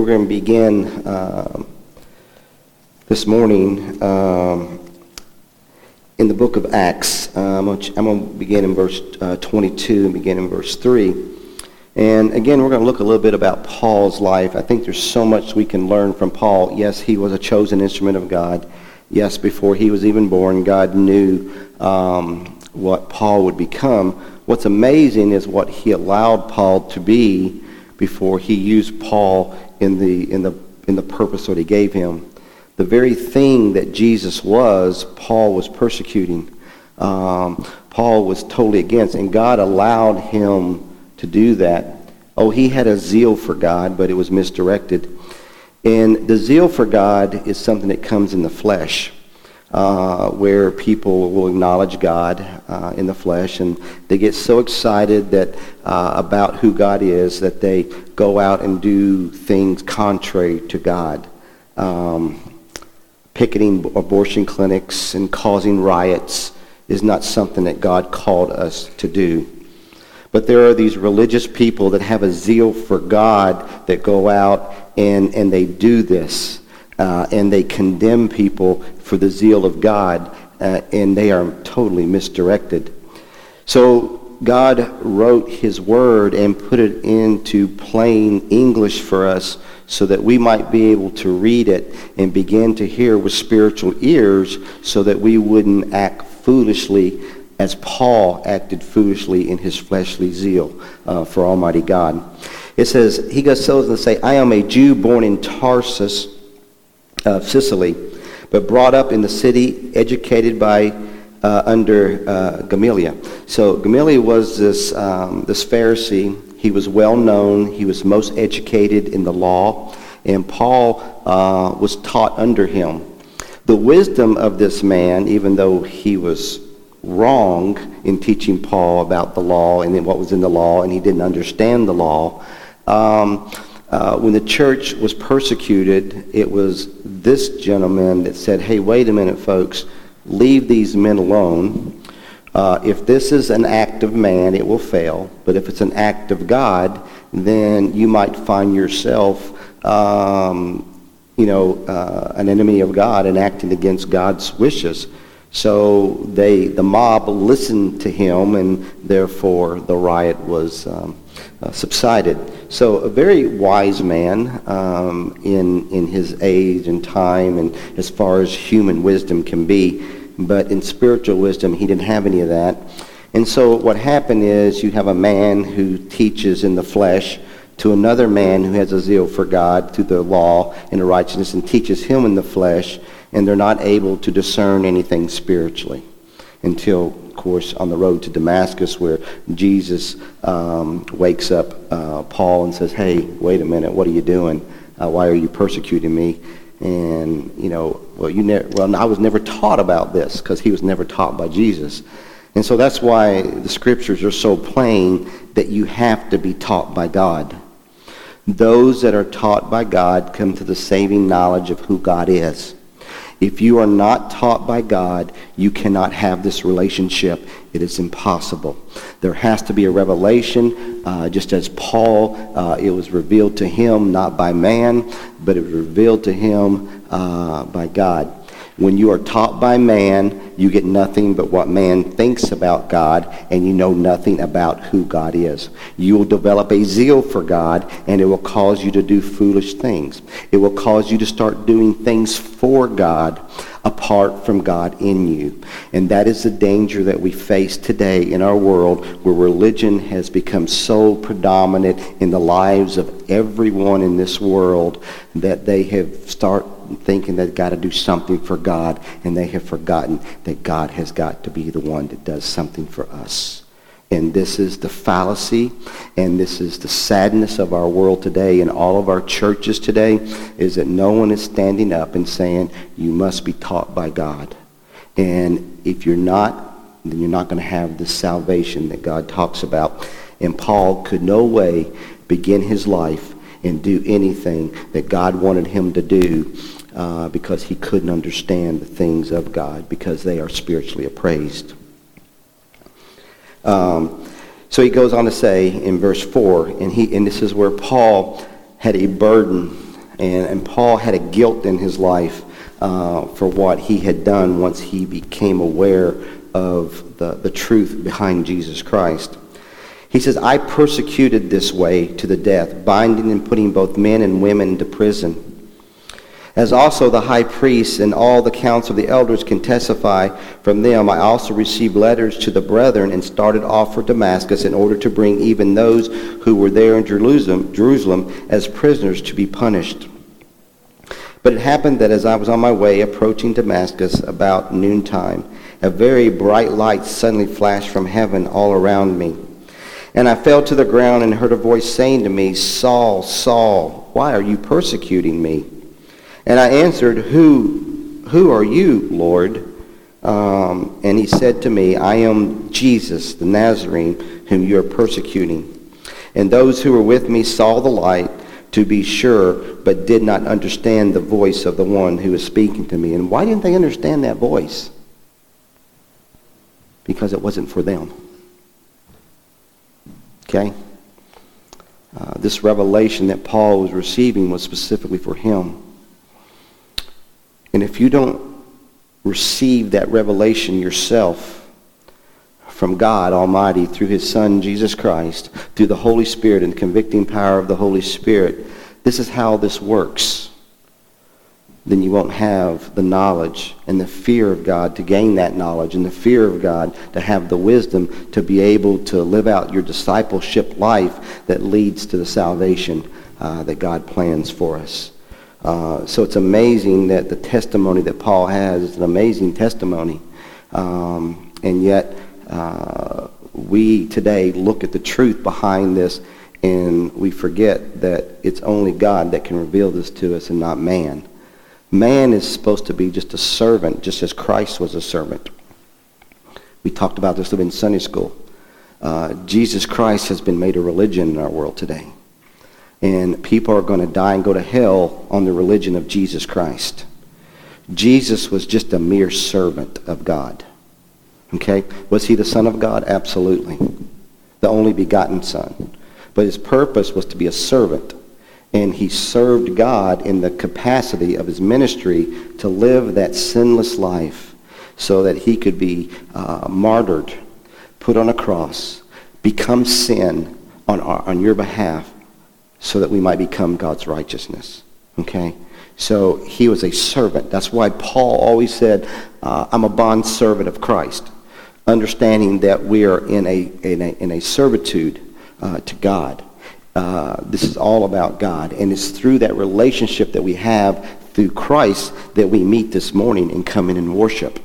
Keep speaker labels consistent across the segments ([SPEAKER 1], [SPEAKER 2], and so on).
[SPEAKER 1] We're going to begin uh, this morning um, in the book of Acts. Um, I'm going to begin in verse uh, 22 and begin in verse 3. And again, we're going to look a little bit about Paul's life. I think there's so much we can learn from Paul. Yes, he was a chosen instrument of God. Yes, before he was even born, God knew um, what Paul would become. What's amazing is what he allowed Paul to be before he used Paul in the, in the, in the purpose that he gave him. The very thing that Jesus was, Paul was persecuting. Um, Paul was totally against, and God allowed him to do that. Oh, he had a zeal for God, but it was misdirected. And the zeal for God is something that comes in the flesh, uh, where people will acknowledge God uh, in the flesh, and they get so excited that uh, about who God is that they go out and do things contrary to God. Um, picketing abortion clinics and causing riots is not something that God called us to do. But there are these religious people that have a zeal for God that go out and, and they do this. Uh, and they condemn people for the zeal of God, uh, and they are totally misdirected. So God wrote his word and put it into plain English for us so that we might be able to read it and begin to hear with spiritual ears so that we wouldn't act foolishly as Paul acted foolishly in his fleshly zeal uh, for Almighty God. It says, he goes so to say, I am a Jew born in Tarsus of Sicily, but brought up in the city, educated by uh, under uh, Gamaliel. So Gamaliel was this, um, this Pharisee. He was well known. He was most educated in the law. And Paul uh, was taught under him. The wisdom of this man, even though he was wrong in teaching Paul about the law and what was in the law, and he didn't understand the law, um, uh, when the church was persecuted, it was this gentleman that said, hey, wait a minute, folks leave these men alone. Uh, if this is an act of man, it will fail. But if it's an act of God, then you might find yourself, um, you know, uh, an enemy of God and acting against God's wishes. So they, the mob listened to him, and therefore the riot was um, uh, subsided. So a very wise man um, in in his age and time, and as far as human wisdom can be, but in spiritual wisdom he didn't have any of that. And so what happened is you have a man who teaches in the flesh to another man who has a zeal for God through the law and the righteousness and teaches him in the flesh, and they're not able to discern anything spiritually until, of course, on the road to Damascus where Jesus um, wakes up uh, Paul and says, hey, wait a minute, what are you doing? Uh, why are you persecuting me? And, you know, well, you ne- well, I was never taught about this because he was never taught by Jesus. And so that's why the scriptures are so plain that you have to be taught by God. Those that are taught by God come to the saving knowledge of who God is. If you are not taught by God, you cannot have this relationship. It is impossible. There has to be a revelation, uh, just as Paul, uh, it was revealed to him not by man, but it was revealed to him uh, by God. When you are taught by man, you get nothing but what man thinks about God, and you know nothing about who God is. You will develop a zeal for God, and it will cause you to do foolish things. It will cause you to start doing things for God apart from God in you. And that is the danger that we face today in our world where religion has become so predominant in the lives of everyone in this world that they have start thinking they've got to do something for God, and they have forgotten that God has got to be the one that does something for us. And this is the fallacy, and this is the sadness of our world today, and all of our churches today, is that no one is standing up and saying, you must be taught by God. And if you're not, then you're not going to have the salvation that God talks about. And Paul could no way begin his life and do anything that God wanted him to do uh, because he couldn't understand the things of God because they are spiritually appraised. Um, so he goes on to say in verse 4, and, he, and this is where Paul had a burden And, and Paul had a guilt in his life uh, for what he had done once he became aware of the, the truth behind Jesus Christ. He says, I persecuted this way to the death, binding and putting both men and women to prison. As also the high priests and all the council of the elders can testify from them, I also received letters to the brethren and started off for Damascus in order to bring even those who were there in Jerusalem, Jerusalem as prisoners to be punished. But it happened that as I was on my way approaching Damascus about noontime, a very bright light suddenly flashed from heaven all around me. And I fell to the ground and heard a voice saying to me, Saul, Saul, why are you persecuting me? And I answered, Who, who are you, Lord? Um, and he said to me, I am Jesus, the Nazarene, whom you are persecuting. And those who were with me saw the light, to be sure, but did not understand the voice of the one who was speaking to me. And why didn't they understand that voice? Because it wasn't for them. Okay? Uh, this revelation that Paul was receiving was specifically for him. And if you don't receive that revelation yourself from God Almighty through his Son, Jesus Christ, through the Holy Spirit and the convicting power of the Holy Spirit, this is how this works. Then you won't have the knowledge and the fear of God to gain that knowledge and the fear of God to have the wisdom to be able to live out your discipleship life that leads to the salvation uh, that God plans for us. Uh, so it's amazing that the testimony that Paul has is an amazing testimony. Um, and yet, uh, we today look at the truth behind this and we forget that it's only God that can reveal this to us and not man. Man is supposed to be just a servant, just as Christ was a servant. We talked about this in Sunday school. Uh, Jesus Christ has been made a religion in our world today and people are going to die and go to hell on the religion of Jesus Christ. Jesus was just a mere servant of God. Okay? Was he the Son of God? Absolutely. The only begotten Son. But his purpose was to be a servant. And he served God in the capacity of his ministry to live that sinless life so that he could be uh, martyred, put on a cross, become sin on, our, on your behalf, so that we might become God's righteousness. Okay? So he was a servant. That's why Paul always said, uh, I'm a bond servant of Christ, understanding that we are in a, in a, in a servitude uh, to God. Uh, this is all about God. And it's through that relationship that we have through Christ that we meet this morning and come in and worship.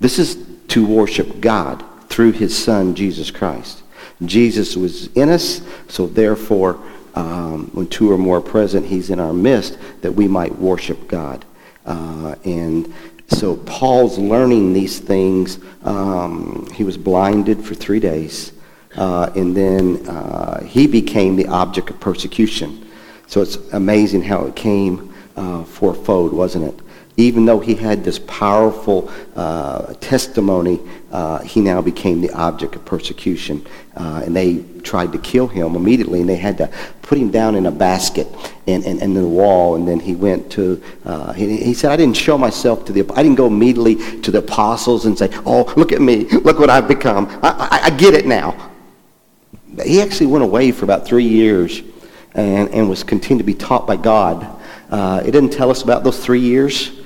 [SPEAKER 1] This is to worship God through his son, Jesus Christ. Jesus was in us, so therefore um, when two or more are present, he's in our midst, that we might worship God. Uh, and so Paul's learning these things. Um, he was blinded for three days. Uh, and then uh, he became the object of persecution. So it's amazing how it came uh, fourfold, wasn't it? Even though he had this powerful uh, testimony, uh, he now became the object of persecution. Uh, and they tried to kill him immediately, and they had to put him down in a basket and, and, and in the wall. And then he went to, uh, he, he, said, I didn't show myself to the, I didn't go immediately to the apostles and say, oh, look at me, look what I've become. I, I, I get it now. He actually went away for about three years and, and was continued to be taught by God. Uh, it didn't tell us about those three years.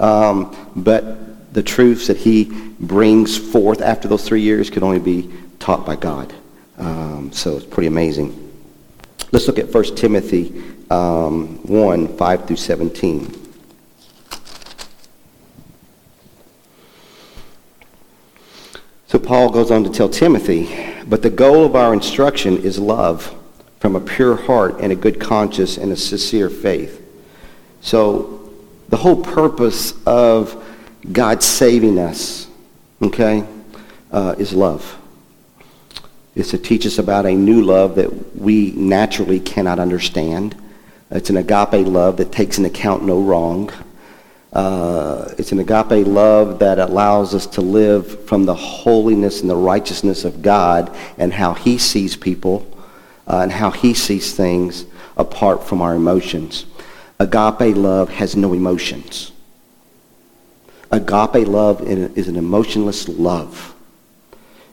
[SPEAKER 1] Um, but the truths that he brings forth after those three years can only be taught by God. Um, so it's pretty amazing. Let's look at 1 Timothy um, 1 5 through 17. So Paul goes on to tell Timothy, but the goal of our instruction is love from a pure heart and a good conscience and a sincere faith. So the whole purpose of God saving us, okay, uh, is love. It's to teach us about a new love that we naturally cannot understand. It's an agape love that takes into account no wrong. Uh, it's an agape love that allows us to live from the holiness and the righteousness of God and how he sees people uh, and how he sees things apart from our emotions. Agape love has no emotions. Agape love is an emotionless love.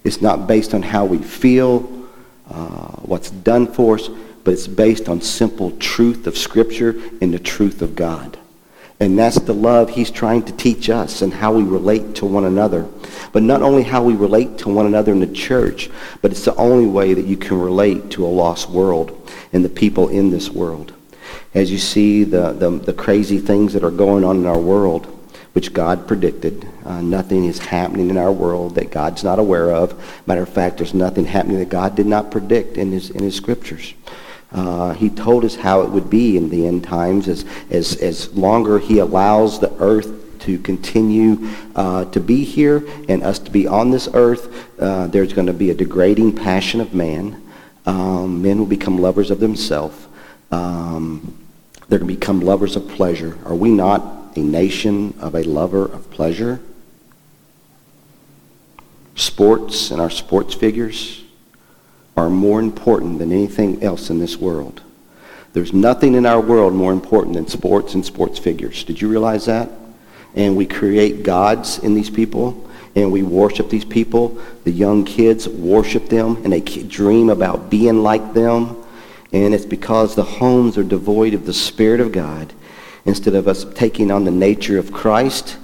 [SPEAKER 1] It's not based on how we feel, uh, what's done for us, but it's based on simple truth of Scripture and the truth of God. And that's the love he's trying to teach us and how we relate to one another. But not only how we relate to one another in the church, but it's the only way that you can relate to a lost world and the people in this world. As you see the, the, the crazy things that are going on in our world, which God predicted, uh, nothing is happening in our world that God's not aware of. Matter of fact, there's nothing happening that God did not predict in his, in his scriptures. Uh, he told us how it would be in the end times as, as, as longer he allows the earth to continue uh, to be here and us to be on this earth. Uh, there's going to be a degrading passion of man. Um, men will become lovers of themselves. Um, they're going to become lovers of pleasure. Are we not a nation of a lover of pleasure? Sports and our sports figures are more important than anything else in this world. There's nothing in our world more important than sports and sports figures. Did you realize that? And we create gods in these people, and we worship these people. The young kids worship them, and they dream about being like them. And it's because the homes are devoid of the Spirit of God. Instead of us taking on the nature of Christ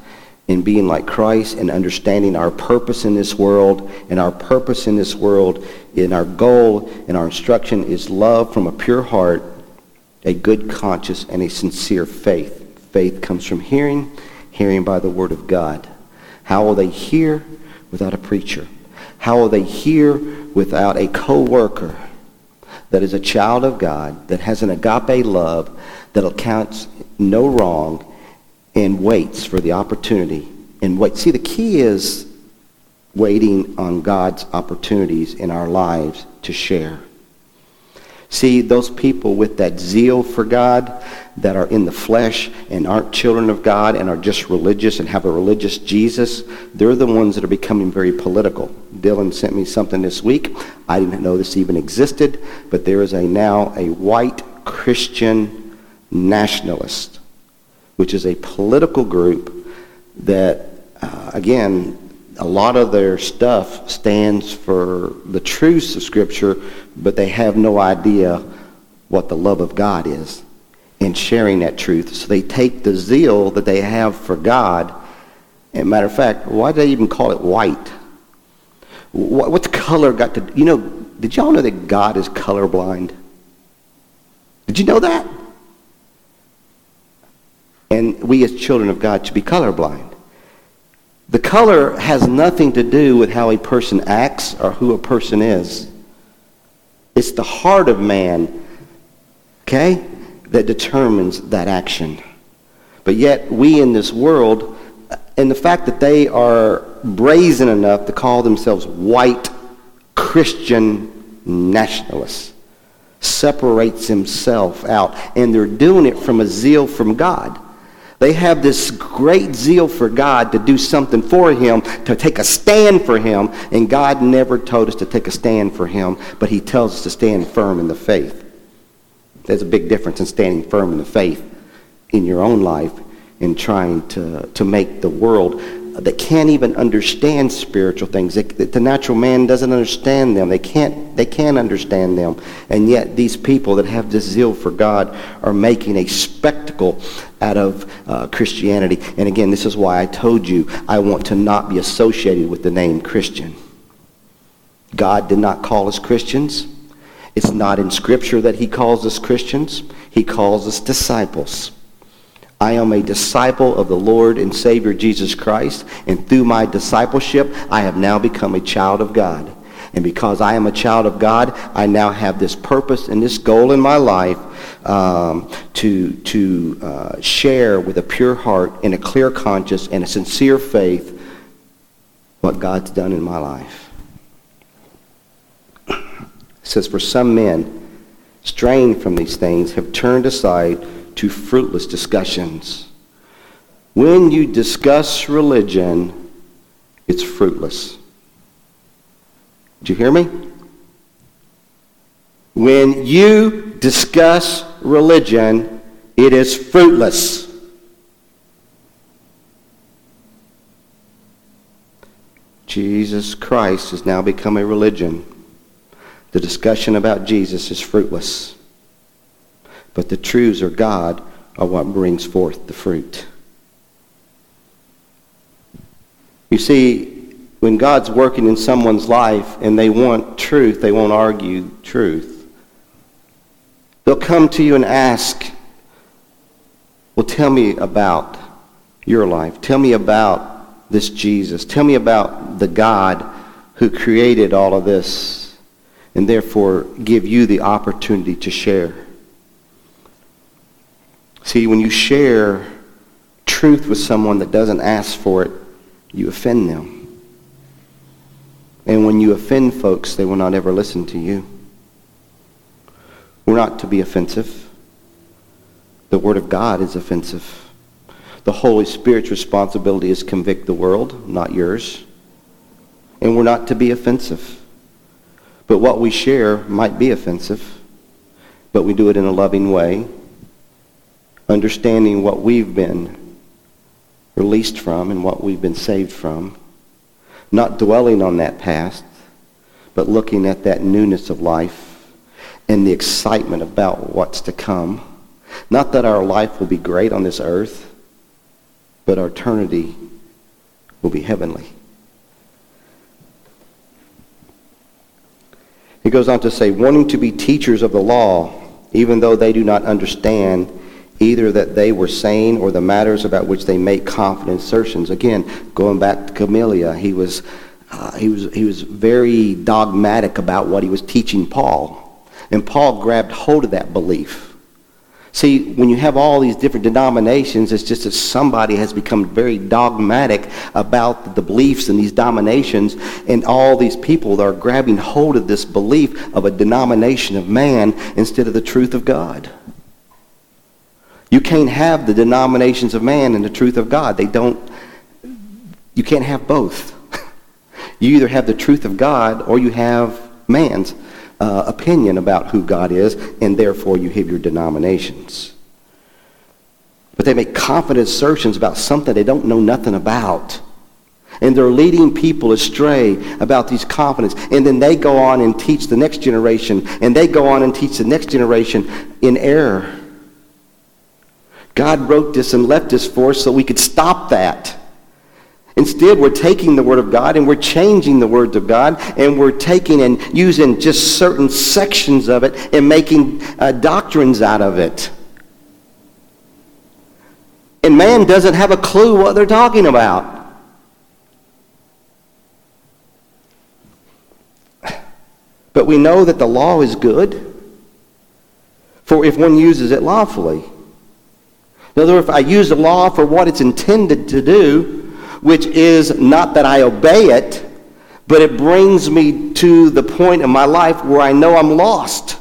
[SPEAKER 1] and being like Christ and understanding our purpose in this world. And our purpose in this world, and our goal and our instruction is love from a pure heart, a good conscience, and a sincere faith. Faith comes from hearing, hearing by the word of God. How will they hear without a preacher? How will they hear without a co-worker that is a child of God, that has an agape love, that accounts no wrong, and waits for the opportunity and wait. See, the key is waiting on God's opportunities in our lives to share. See, those people with that zeal for God that are in the flesh and aren't children of God and are just religious and have a religious Jesus, they're the ones that are becoming very political. Dylan sent me something this week. I didn't know this even existed, but there is a now a white Christian nationalist which is a political group that, uh, again, a lot of their stuff stands for the truths of Scripture, but they have no idea what the love of God is in sharing that truth. So they take the zeal that they have for God, and matter of fact, why do they even call it white? What's color got to, you know, did y'all know that God is colorblind? Did you know that? and we as children of God should be colorblind. The color has nothing to do with how a person acts or who a person is. It's the heart of man, okay, that determines that action. But yet, we in this world, uh, and the fact that they are brazen enough to call themselves white Christian nationalists separates himself out. And they're doing it from a zeal from God. They have this great zeal for God to do something for him, to take a stand for him, and God never told us to take a stand for him, but he tells us to stand firm in the faith. There's a big difference in standing firm in the faith in your own life and trying to, to make the world that can't even understand spiritual things. They, the natural man doesn't understand them. They can't, they can't understand them. And yet these people that have this zeal for God are making a spectacle out of uh, Christianity. And again, this is why I told you I want to not be associated with the name Christian. God did not call us Christians. It's not in Scripture that he calls us Christians. He calls us disciples. I am a disciple of the Lord and Savior Jesus Christ, and through my discipleship, I have now become a child of God. And because I am a child of God, I now have this purpose and this goal in my life um, to, to uh, share with a pure heart and a clear conscience and a sincere faith what God's done in my life. It says, For some men, straying from these things, have turned aside to fruitless discussions. When you discuss religion, it's fruitless. Did you hear me? When you discuss religion, it is fruitless. Jesus Christ has now become a religion. The discussion about Jesus is fruitless. But the truths of God are what brings forth the fruit. You see, when God's working in someone's life and they want truth, they won't argue truth. They'll come to you and ask, well, tell me about your life. Tell me about this Jesus. Tell me about the God who created all of this and therefore give you the opportunity to share. See, when you share truth with someone that doesn't ask for it, you offend them. And when you offend folks, they will not ever listen to you. We're not to be offensive. The Word of God is offensive. The Holy Spirit's responsibility is convict the world, not yours. And we're not to be offensive. But what we share might be offensive, but we do it in a loving way, understanding what we've been released from and what we've been saved from, not dwelling on that past, but looking at that newness of life and the excitement about what's to come. Not that our life will be great on this earth, but our eternity will be heavenly. He goes on to say, wanting to be teachers of the law, even though they do not understand either that they were sane or the matters about which they make confident assertions. Again, going back to Gamaliel, he was, uh, he was, he was very dogmatic about what he was teaching Paul. And Paul grabbed hold of that belief. See, when you have all these different denominations, it's just that somebody has become very dogmatic about the beliefs and these dominations, and all these people are grabbing hold of this belief of a denomination of man instead of the truth of God. You can't have the denominations of man and the truth of God. They don't, you can't have both. you either have the truth of God or you have man's uh, opinion about who God is, and therefore you have your denominations. But they make confident assertions about something they don't know nothing about. And they're leading people astray about these confidence. And then they go on and teach the next generation, and they go on and teach the next generation in error. God wrote this and left this for us so we could stop that. Instead, we're taking the Word of God and we're changing the words of God and we're taking and using just certain sections of it and making uh, doctrines out of it. And man doesn't have a clue what they're talking about. But we know that the law is good, for if one uses it lawfully. In other words, if I use the law for what it's intended to do, which is not that I obey it, but it brings me to the point in my life where I know I'm lost,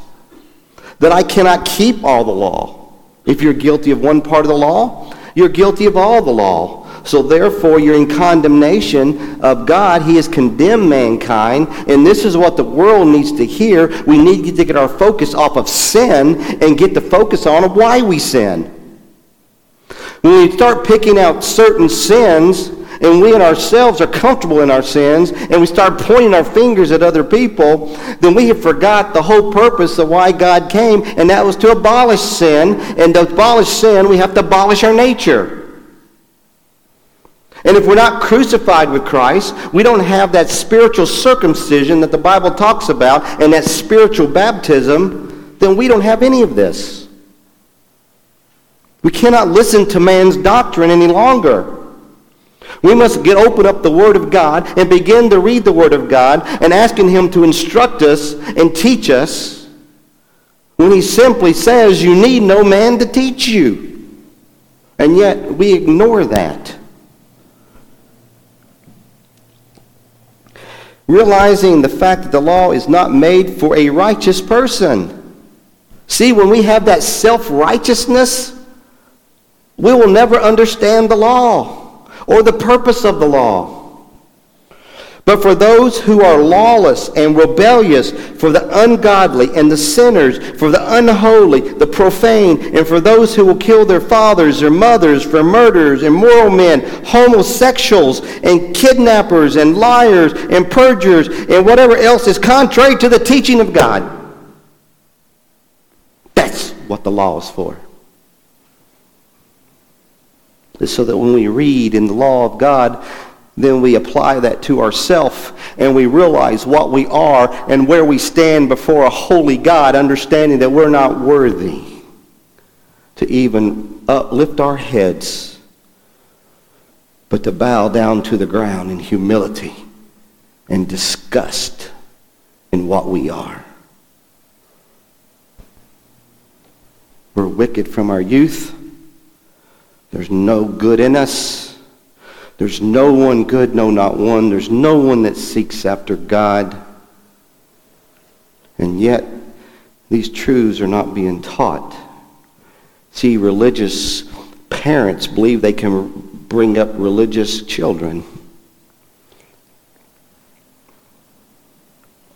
[SPEAKER 1] that I cannot keep all the law. If you're guilty of one part of the law, you're guilty of all the law. So therefore, you're in condemnation of God. He has condemned mankind. And this is what the world needs to hear. We need to get our focus off of sin and get the focus on why we sin. When we start picking out certain sins, and we and ourselves are comfortable in our sins, and we start pointing our fingers at other people, then we have forgot the whole purpose of why God came, and that was to abolish sin. And to abolish sin, we have to abolish our nature. And if we're not crucified with Christ, we don't have that spiritual circumcision that the Bible talks about and that spiritual baptism, then we don't have any of this. We cannot listen to man's doctrine any longer. We must get open up the Word of God and begin to read the Word of God and asking Him to instruct us and teach us when He simply says, You need no man to teach you. And yet we ignore that. Realizing the fact that the law is not made for a righteous person. See, when we have that self righteousness, we will never understand the law or the purpose of the law. But for those who are lawless and rebellious, for the ungodly and the sinners, for the unholy, the profane, and for those who will kill their fathers, their mothers, for murderers, immoral men, homosexuals, and kidnappers, and liars, and perjurers, and whatever else is contrary to the teaching of God. That's what the law is for. So that when we read in the law of God, then we apply that to ourselves and we realize what we are and where we stand before a holy God, understanding that we're not worthy to even uplift our heads, but to bow down to the ground in humility and disgust in what we are. We're wicked from our youth. There's no good in us. There's no one good, no, not one. There's no one that seeks after God. And yet, these truths are not being taught. See, religious parents believe they can bring up religious children.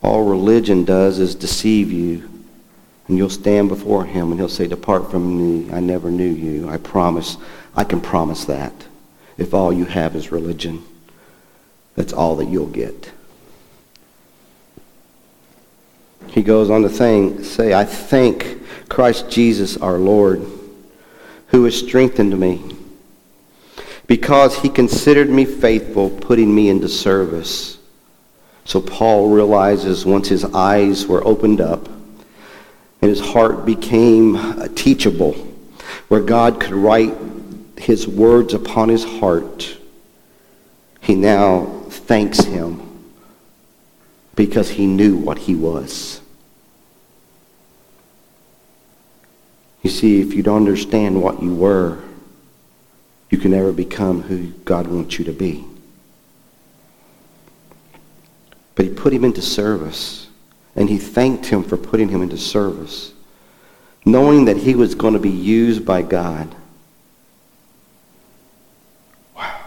[SPEAKER 1] All religion does is deceive you. And you'll stand before him and he'll say, Depart from me. I never knew you. I promise. I can promise that if all you have is religion. That's all that you'll get. He goes on to say, I thank Christ Jesus our Lord, who has strengthened me, because he considered me faithful, putting me into service. So Paul realizes once his eyes were opened up and his heart became uh, teachable, where God could write his words upon his heart, he now thanks him because he knew what he was. You see, if you don't understand what you were, you can never become who God wants you to be. But he put him into service, and he thanked him for putting him into service, knowing that he was going to be used by God Wow.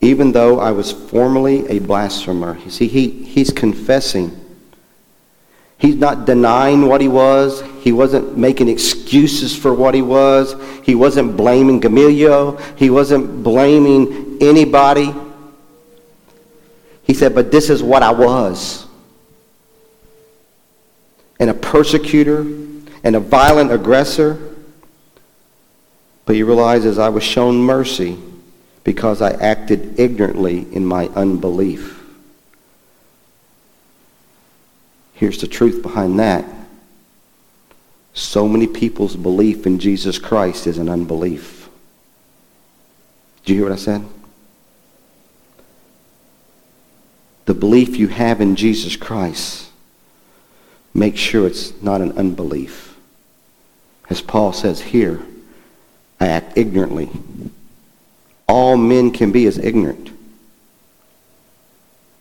[SPEAKER 1] even though I was formerly a blasphemer. You see, he, he's confessing. He's not denying what he was. He wasn't making excuses for what he was. He wasn't blaming Gamaliel. He wasn't blaming anybody. He said, but this is what I was. And a persecutor and a violent aggressor. But he realizes I was shown mercy because I acted ignorantly in my unbelief. Here's the truth behind that. So many people's belief in Jesus Christ is an unbelief. Do you hear what I said? The belief you have in Jesus Christ, make sure it's not an unbelief. As Paul says here, I act ignorantly all men can be is ignorant.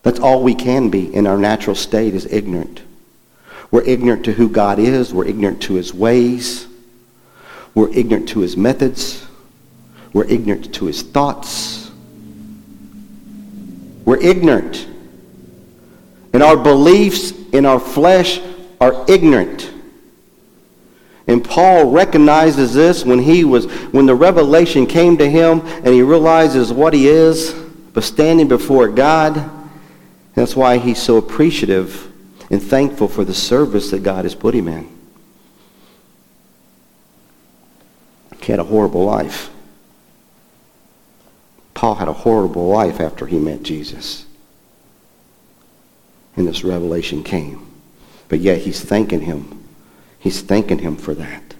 [SPEAKER 1] That's all we can be in our natural state is ignorant. We're ignorant to who God is. We're ignorant to his ways. We're ignorant to his methods. We're ignorant to his thoughts. We're ignorant. And our beliefs in our flesh are ignorant. And Paul recognizes this when he was when the revelation came to him and he realizes what he is, but standing before God. That's why he's so appreciative and thankful for the service that God has put him in. He had a horrible life. Paul had a horrible life after he met Jesus. And this revelation came. But yet he's thanking him He's thanking him for that.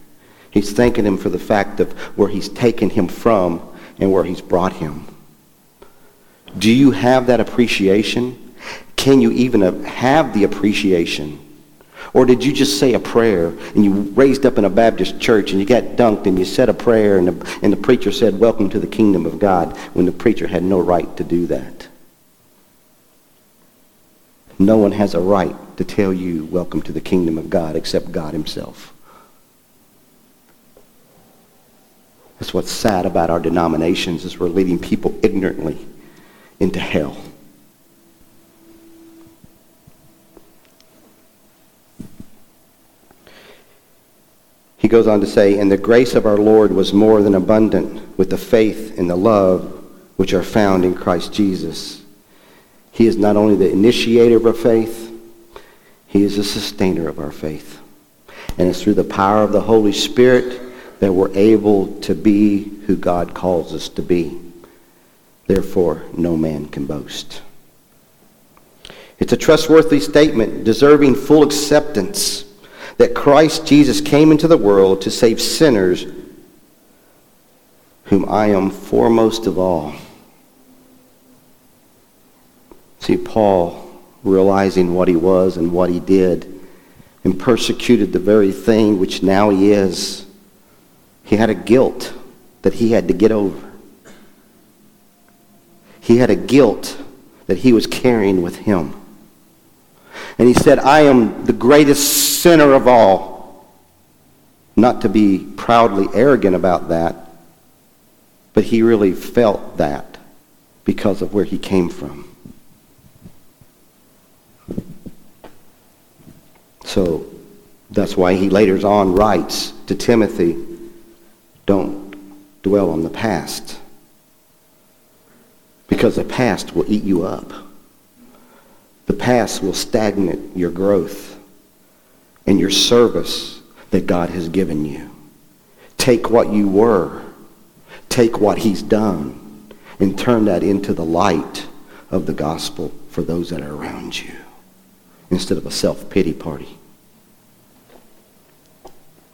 [SPEAKER 1] He's thanking him for the fact of where he's taken him from and where he's brought him. Do you have that appreciation? Can you even have the appreciation? Or did you just say a prayer and you raised up in a Baptist church and you got dunked and you said a prayer and the, and the preacher said, welcome to the kingdom of God, when the preacher had no right to do that? No one has a right to tell you, welcome to the kingdom of God, except God himself. That's what's sad about our denominations is we're leading people ignorantly into hell. He goes on to say, And the grace of our Lord was more than abundant with the faith and the love which are found in Christ Jesus. He is not only the initiator of our faith, he is the sustainer of our faith. And it's through the power of the Holy Spirit that we're able to be who God calls us to be. Therefore, no man can boast. It's a trustworthy statement deserving full acceptance that Christ Jesus came into the world to save sinners, whom I am foremost of all. See, Paul, realizing what he was and what he did, and persecuted the very thing which now he is, he had a guilt that he had to get over. He had a guilt that he was carrying with him. And he said, I am the greatest sinner of all. Not to be proudly arrogant about that, but he really felt that because of where he came from. So that's why he later on writes to Timothy, don't dwell on the past. Because the past will eat you up. The past will stagnate your growth and your service that God has given you. Take what you were, take what he's done, and turn that into the light of the gospel for those that are around you instead of a self-pity party.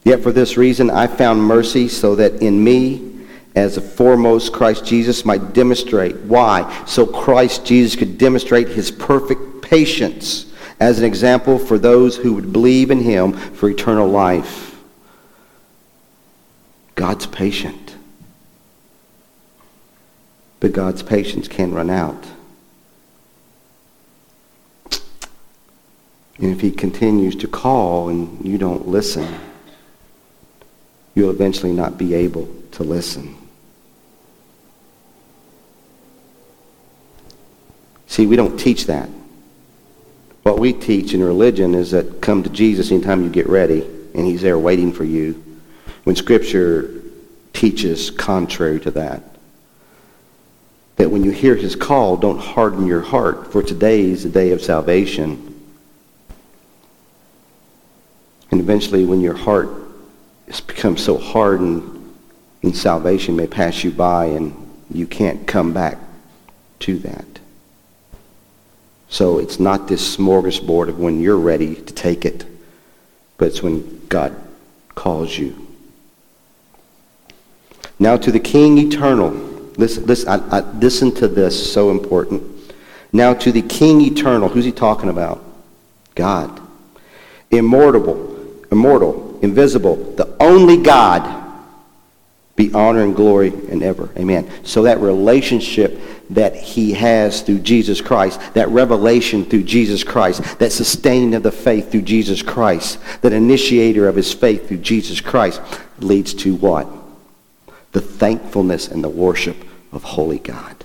[SPEAKER 1] Yet for this reason I found mercy so that in me, as a foremost Christ Jesus might demonstrate. Why? So Christ Jesus could demonstrate his perfect patience as an example for those who would believe in him for eternal life. God's patient. But God's patience can run out. And if he continues to call and you don't listen, you'll eventually not be able to listen. See, we don't teach that. What we teach in religion is that come to Jesus anytime you get ready, and he's there waiting for you. When Scripture teaches contrary to that. That when you hear his call, don't harden your heart, for today is the day of salvation. And eventually, when your heart has become so hardened, and salvation may pass you by, and you can't come back to that. So it's not this smorgasbord of when you're ready to take it, but it's when God calls you. Now to the King eternal. Listen, listen, I, I, listen to this, so important. Now to the King eternal. Who's he talking about? God. Immortal, immortal, invisible, the only God be honor and glory and ever. Amen. So that relationship that he has through Jesus Christ, that revelation through Jesus Christ, that sustaining of the faith through Jesus Christ, that initiator of his faith through Jesus Christ leads to what? The thankfulness and the worship of holy God.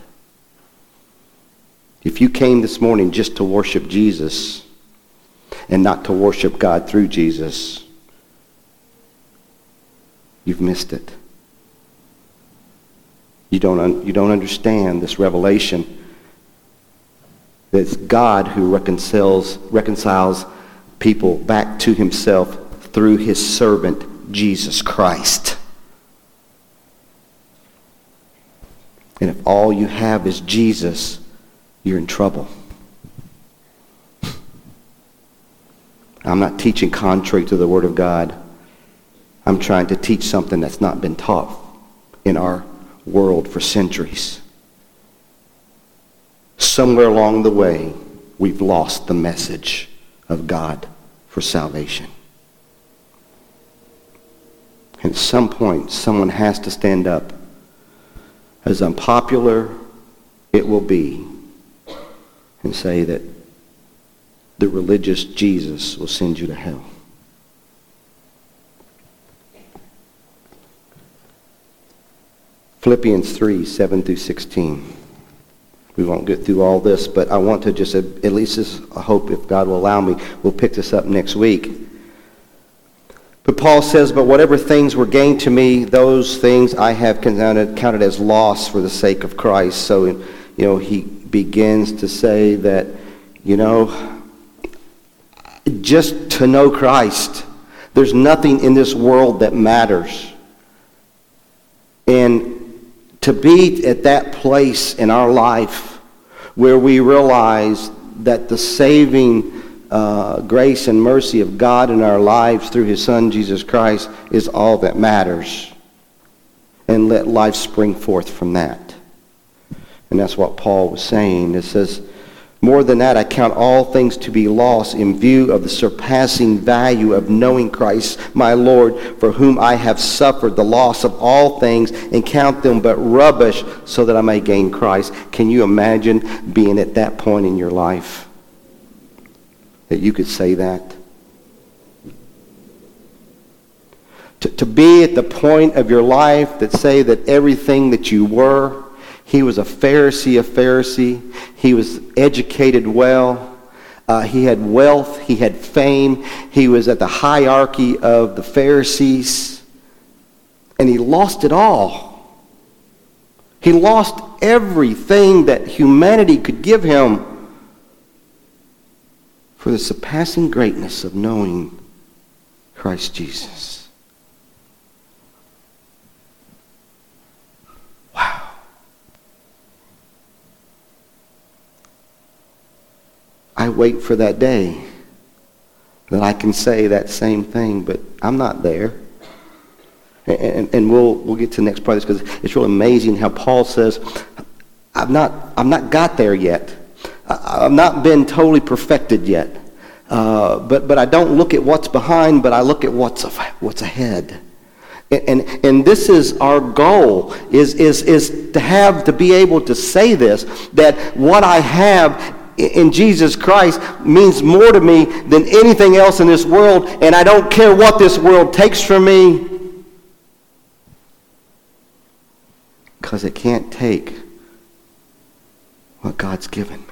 [SPEAKER 1] If you came this morning just to worship Jesus and not to worship God through Jesus, you've missed it. You don't, un- you don't understand this revelation that it's God who reconciles, reconciles people back to himself through his servant, Jesus Christ. And if all you have is Jesus, you're in trouble. I'm not teaching contrary to the Word of God. I'm trying to teach something that's not been taught in our world for centuries. Somewhere along the way, we've lost the message of God for salvation. At some point, someone has to stand up. As unpopular it will be, and say that the religious Jesus will send you to hell. Philippians 3, 7 through 16. We won't get through all this, but I want to just, at least as a hope, if God will allow me, we'll pick this up next week. But Paul says, But whatever things were gained to me, those things I have counted, counted as loss for the sake of Christ. So, you know, he begins to say that, you know, just to know Christ, there's nothing in this world that matters. And to be at that place in our life where we realize that the saving uh, grace and mercy of God in our lives through his Son, Jesus Christ, is all that matters. And let life spring forth from that. And that's what Paul was saying. It says, more than that, I count all things to be lost in view of the surpassing value of knowing Christ, my Lord, for whom I have suffered the loss of all things and count them but rubbish so that I may gain Christ. Can you imagine being at that point in your life? that you could say that? To, to be at the point of your life that say that everything that you were, he was a Pharisee, a Pharisee. He was educated well. Uh, he had wealth. He had fame. He was at the hierarchy of the Pharisees. And he lost it all. He lost everything that humanity could give him for the surpassing greatness of knowing Christ Jesus. Wait for that day that I can say that same thing, but I'm not there. And, and, we'll, we'll get to the next part of this because it's really amazing how Paul says, I've not, I've not got there yet. I've not been totally perfected yet. Uh, but, but I don't look at what's behind, but I look at what's, what's ahead. And, and, and this is our goal, is, is, is to have, to be able to say this, that what I have in Jesus Christ means more to me than anything else in this world, and I don't care what this world takes from me, because it can't take what God's given me.